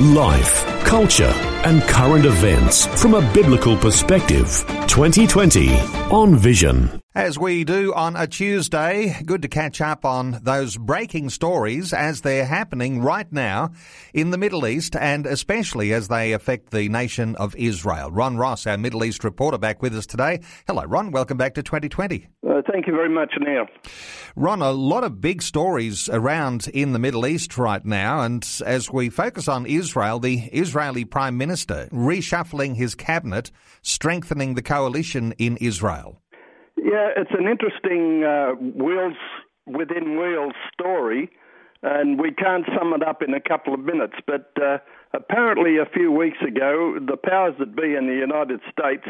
Life, culture, and current events from a biblical perspective. 2020 on Vision. As we do on a Tuesday, good to catch up on those breaking stories as they're happening right now in the Middle East and especially as they affect the nation of Israel. Ron Ross, our Middle East reporter, back with us today. Hello, Ron. Welcome back to 2020. Uh, thank you very much, Neil. Ron, a lot of big stories around in the Middle East right now, and as we focus on Israel, the Israeli Prime Minister reshuffling his cabinet, strengthening the coalition in Israel. Yeah, it's an interesting uh, wheels within wheels story, and we can't sum it up in a couple of minutes. But uh, apparently, a few weeks ago, the powers that be in the United States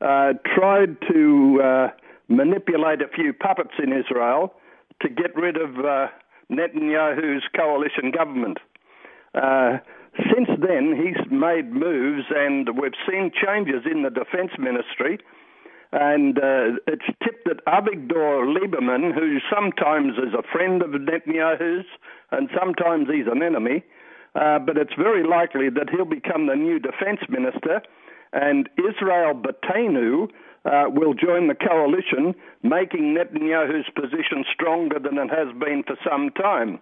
uh, tried to uh, manipulate a few puppets in Israel to get rid of uh, Netanyahu's coalition government. Uh, since then, he's made moves, and we've seen changes in the defense ministry. And uh, it's tipped that Avigdor Lieberman, who sometimes is a friend of Netanyahu's and sometimes he's an enemy, uh, but it's very likely that he'll become the new defense minister. And Israel Beiteinu uh, will join the coalition, making Netanyahu's position stronger than it has been for some time.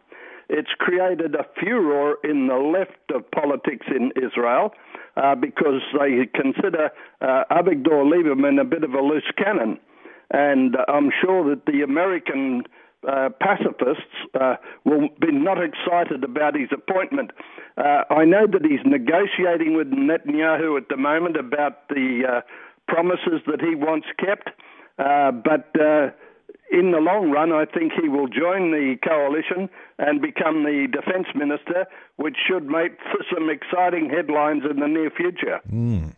It's created a furor in the left of politics in Israel uh, because they consider uh, Avigdor Lieberman a bit of a loose cannon. And I'm sure that the American uh, pacifists uh, will be not excited about his appointment. Uh, I know that he's negotiating with Netanyahu at the moment about the uh, promises that he once kept, uh, but uh, in the long run, I think he will join the coalition and become the defence minister, which should make for some exciting headlines in the near future. Mm.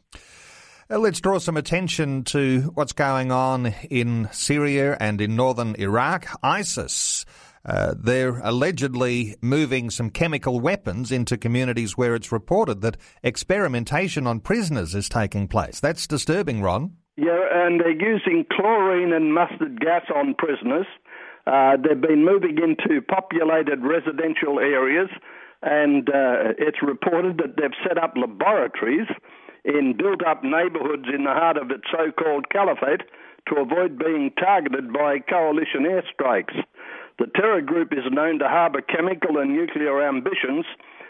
Let's draw some attention to what's going on in Syria and in northern Iraq. ISIS. Uh, they're allegedly moving some chemical weapons into communities where it's reported that experimentation on prisoners is taking place. That's disturbing, Ron. Yeah, and they're using chlorine and mustard gas on prisoners. Uh, they've been moving into populated residential areas, and uh, it's reported that they've set up laboratories in built up neighborhoods in the heart of its so called caliphate to avoid being targeted by coalition airstrikes. The terror group is known to harbour chemical and nuclear ambitions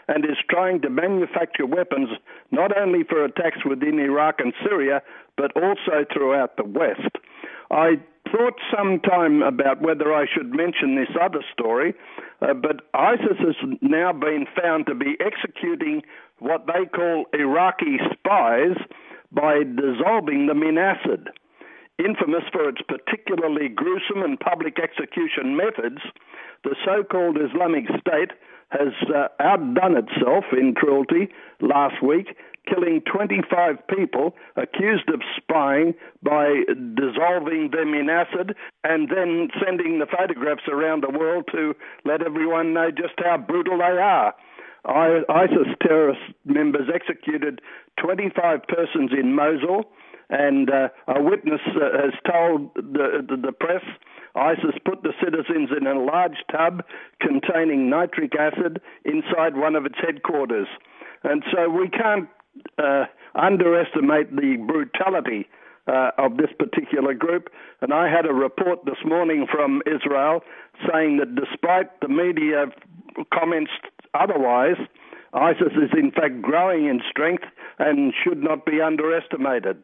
and is trying to manufacture weapons not only for attacks within Iraq and Syria, but also throughout the West. I thought some time about whether I should mention this other story, uh, but ISIS has now been found to be executing what they call Iraqi spies by dissolving them in acid. Infamous for its particularly gruesome and public execution methods, the so called Islamic State has uh, outdone itself in cruelty last week, killing 25 people accused of spying by dissolving them in acid and then sending the photographs around the world to let everyone know just how brutal they are. ISIS terrorist members executed 25 persons in Mosul, and uh, a witness uh, has told the, the, the press ISIS put the citizens in a large tub containing nitric acid inside one of its headquarters. And so we can't uh, underestimate the brutality uh, of this particular group. And I had a report this morning from Israel saying that despite the media comments otherwise, ISIS is in fact growing in strength and should not be underestimated.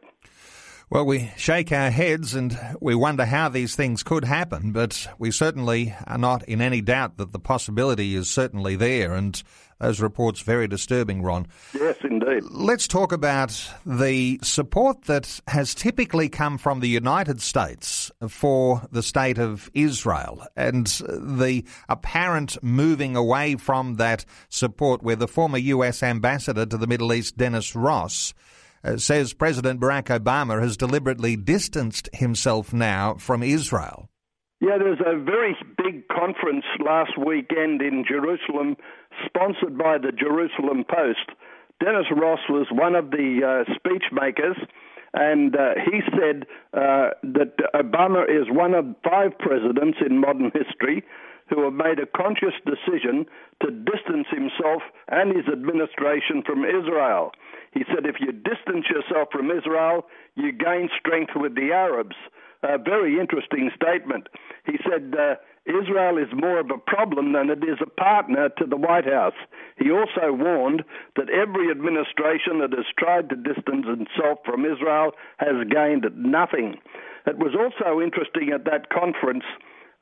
Well, we shake our heads and we wonder how these things could happen, but we certainly are not in any doubt that the possibility is certainly there, and those reports very disturbing, Ron. Yes, indeed. Let's talk about the support that has typically come from the United States for the state of Israel and the apparent moving away from that support where the former US ambassador to the Middle East, Dennis Ross, uh, says President Barack Obama has deliberately distanced himself now from Israel. Yeah, there's a very big conference last weekend in Jerusalem, sponsored by the Jerusalem Post. Dennis Ross was one of the uh, speech makers, and uh, he said uh, that Obama is one of five presidents in modern history who have made a conscious decision to distance himself and his administration from Israel. He said, if you distance yourself from Israel, you gain strength with the Arabs. A very interesting statement. He said, uh, Israel is more of a problem than it is a partner to the White House. He also warned that every administration that has tried to distance itself from Israel has gained nothing. It was also interesting at that conference.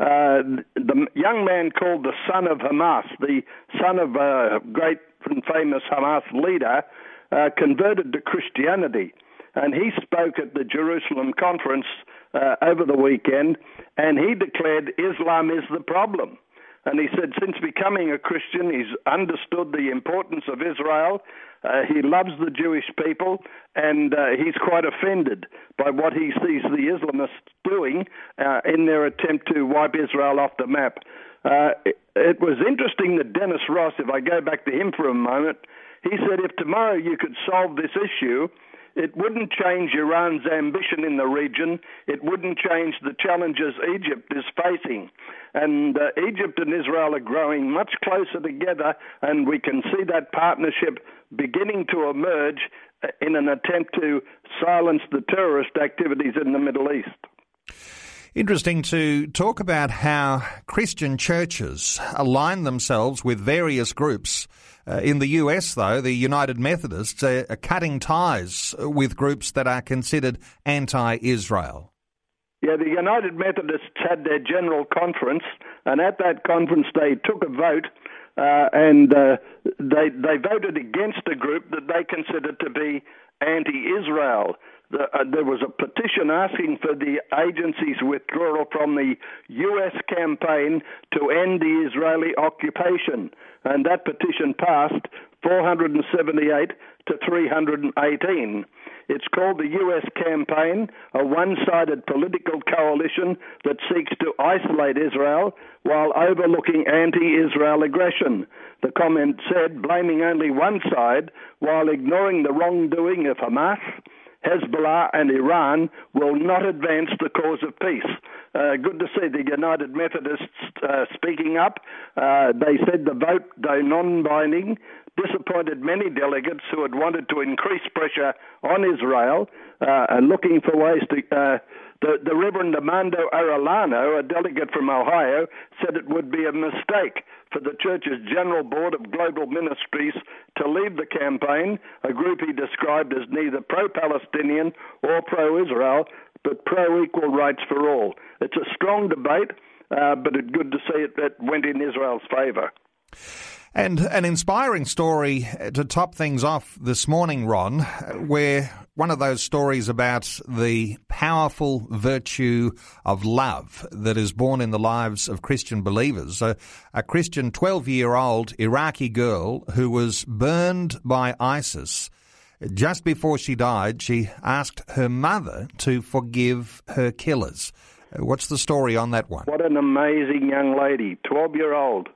Uh, the young man called the son of Hamas, the son of a great and famous Hamas leader, uh, converted to Christianity. And he spoke at the Jerusalem conference uh, over the weekend, and he declared Islam is the problem. And he said, since becoming a Christian, he's understood the importance of Israel. Uh, he loves the Jewish people, and uh, he's quite offended by what he sees the Islamists doing uh, in their attempt to wipe Israel off the map. Uh, it, it was interesting that Dennis Ross, if I go back to him for a moment, he said if tomorrow you could solve this issue, it wouldn't change Iran's ambition in the region. It wouldn't change the challenges Egypt is facing. And uh, Egypt and Israel are growing much closer together, and we can see that partnership beginning to emerge uh, in an attempt to silence the terrorist activities in the Middle East. Interesting to talk about how Christian churches align themselves with various groups uh, in the US, though, the United Methodists are, are cutting ties with groups that are considered anti Israel. Yeah, the United Methodists had their general conference, and at that conference they took a vote, uh, and uh, they they voted against a group that they considered to be anti-Israel. Uh, there was a petition asking for the agency's withdrawal from the U.S. campaign to end the Israeli occupation and that petition passed 478 to 318. It's called the US Campaign, a one sided political coalition that seeks to isolate Israel while overlooking anti Israel aggression. The comment said, blaming only one side while ignoring the wrongdoing of Hamas. Hezbollah and Iran will not advance the cause of peace. Uh, good to see the United Methodists uh, speaking up. Uh, they said the vote, though non binding, disappointed many delegates who had wanted to increase pressure on Israel uh, and looking for ways to. The, the Reverend Armando Arellano, a delegate from Ohio, said it would be a mistake for the church's General Board of Global Ministries to leave the campaign, a group he described as neither pro Palestinian or pro Israel, but pro equal rights for all. It's a strong debate, uh, but it's good to see it, it went in Israel's favour. And an inspiring story to top things off this morning, Ron, where one of those stories about the powerful virtue of love that is born in the lives of Christian believers. A, a Christian 12 year old Iraqi girl who was burned by ISIS just before she died, she asked her mother to forgive her killers. What's the story on that one? What an amazing young lady, 12 year old.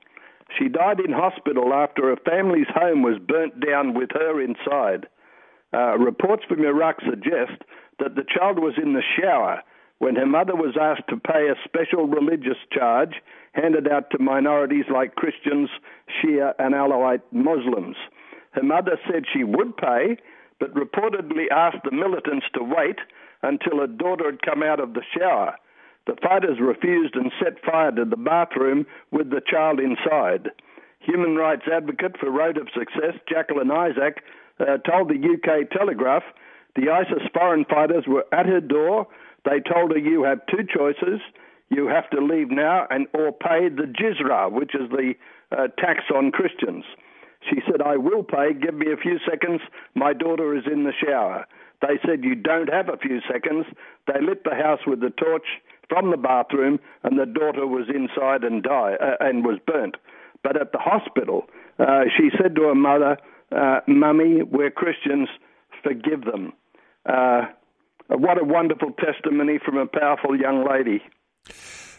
She died in hospital after her family's home was burnt down with her inside. Uh, reports from Iraq suggest that the child was in the shower when her mother was asked to pay a special religious charge handed out to minorities like Christians, Shia, and Alawite Muslims. Her mother said she would pay, but reportedly asked the militants to wait until her daughter had come out of the shower. The fighters refused and set fire to the bathroom with the child inside. Human rights advocate for Road of Success, Jacqueline Isaac, uh, told the UK Telegraph the ISIS foreign fighters were at her door. They told her, You have two choices. You have to leave now and or pay the jizya, which is the uh, tax on Christians. She said, I will pay. Give me a few seconds. My daughter is in the shower. They said, You don't have a few seconds. They lit the house with the torch from the bathroom, and the daughter was inside and died uh, and was burnt. But at the hospital, uh, she said to her mother, uh, "Mummy, we're Christians. forgive them. Uh, what a wonderful testimony from a powerful young lady.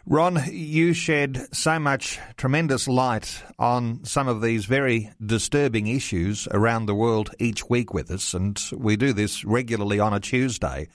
Ron, you shed so much tremendous light on some of these very disturbing issues around the world each week with us, and we do this regularly on a Tuesday.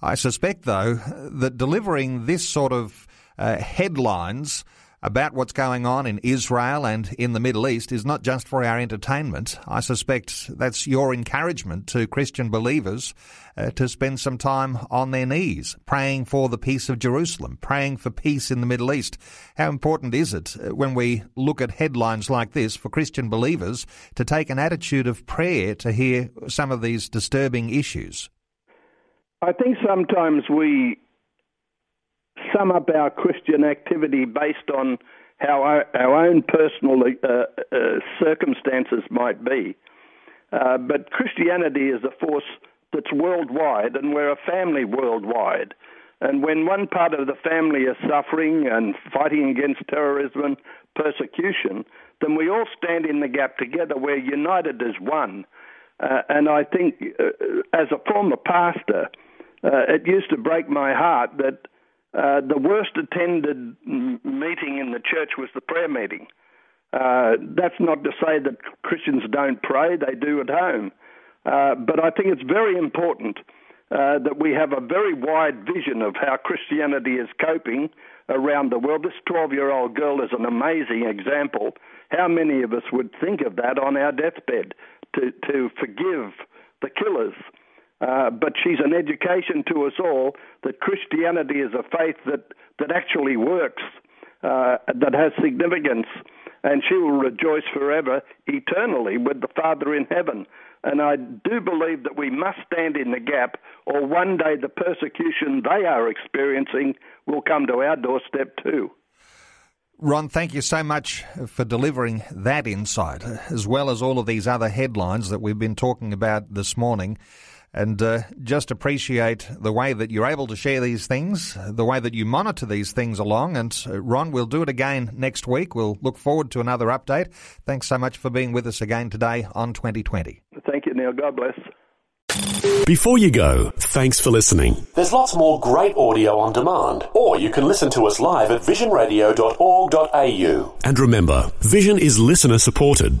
I suspect, though, that delivering this sort of uh, headlines about what's going on in Israel and in the Middle East is not just for our entertainment. I suspect that's your encouragement to Christian believers uh, to spend some time on their knees, praying for the peace of Jerusalem, praying for peace in the Middle East. How important is it uh, when we look at headlines like this for Christian believers to take an attitude of prayer to hear some of these disturbing issues? I think sometimes we sum up our Christian activity based on how our, our own personal uh, uh, circumstances might be. Uh, but Christianity is a force that's worldwide, and we're a family worldwide. And when one part of the family is suffering and fighting against terrorism and persecution, then we all stand in the gap together. We're united as one. Uh, and I think, uh, as a former pastor, uh, it used to break my heart that uh, the worst attended meeting in the church was the prayer meeting. Uh, that's not to say that Christians don't pray, they do at home. Uh, but I think it's very important uh, that we have a very wide vision of how Christianity is coping around the world. This 12 year old girl is an amazing example. How many of us would think of that on our deathbed to, to forgive the killers? Uh, but she's an education to us all that Christianity is a faith that, that actually works, uh, that has significance, and she will rejoice forever, eternally, with the Father in heaven. And I do believe that we must stand in the gap, or one day the persecution they are experiencing will come to our doorstep too. Ron, thank you so much for delivering that insight, as well as all of these other headlines that we've been talking about this morning and uh, just appreciate the way that you're able to share these things, the way that you monitor these things along. And uh, Ron, we'll do it again next week. We'll look forward to another update. Thanks so much for being with us again today on 2020. Thank you, Neil. God bless. Before you go, thanks for listening. There's lots more great audio on demand, or you can listen to us live at visionradio.org.au. And remember, Vision is listener supported.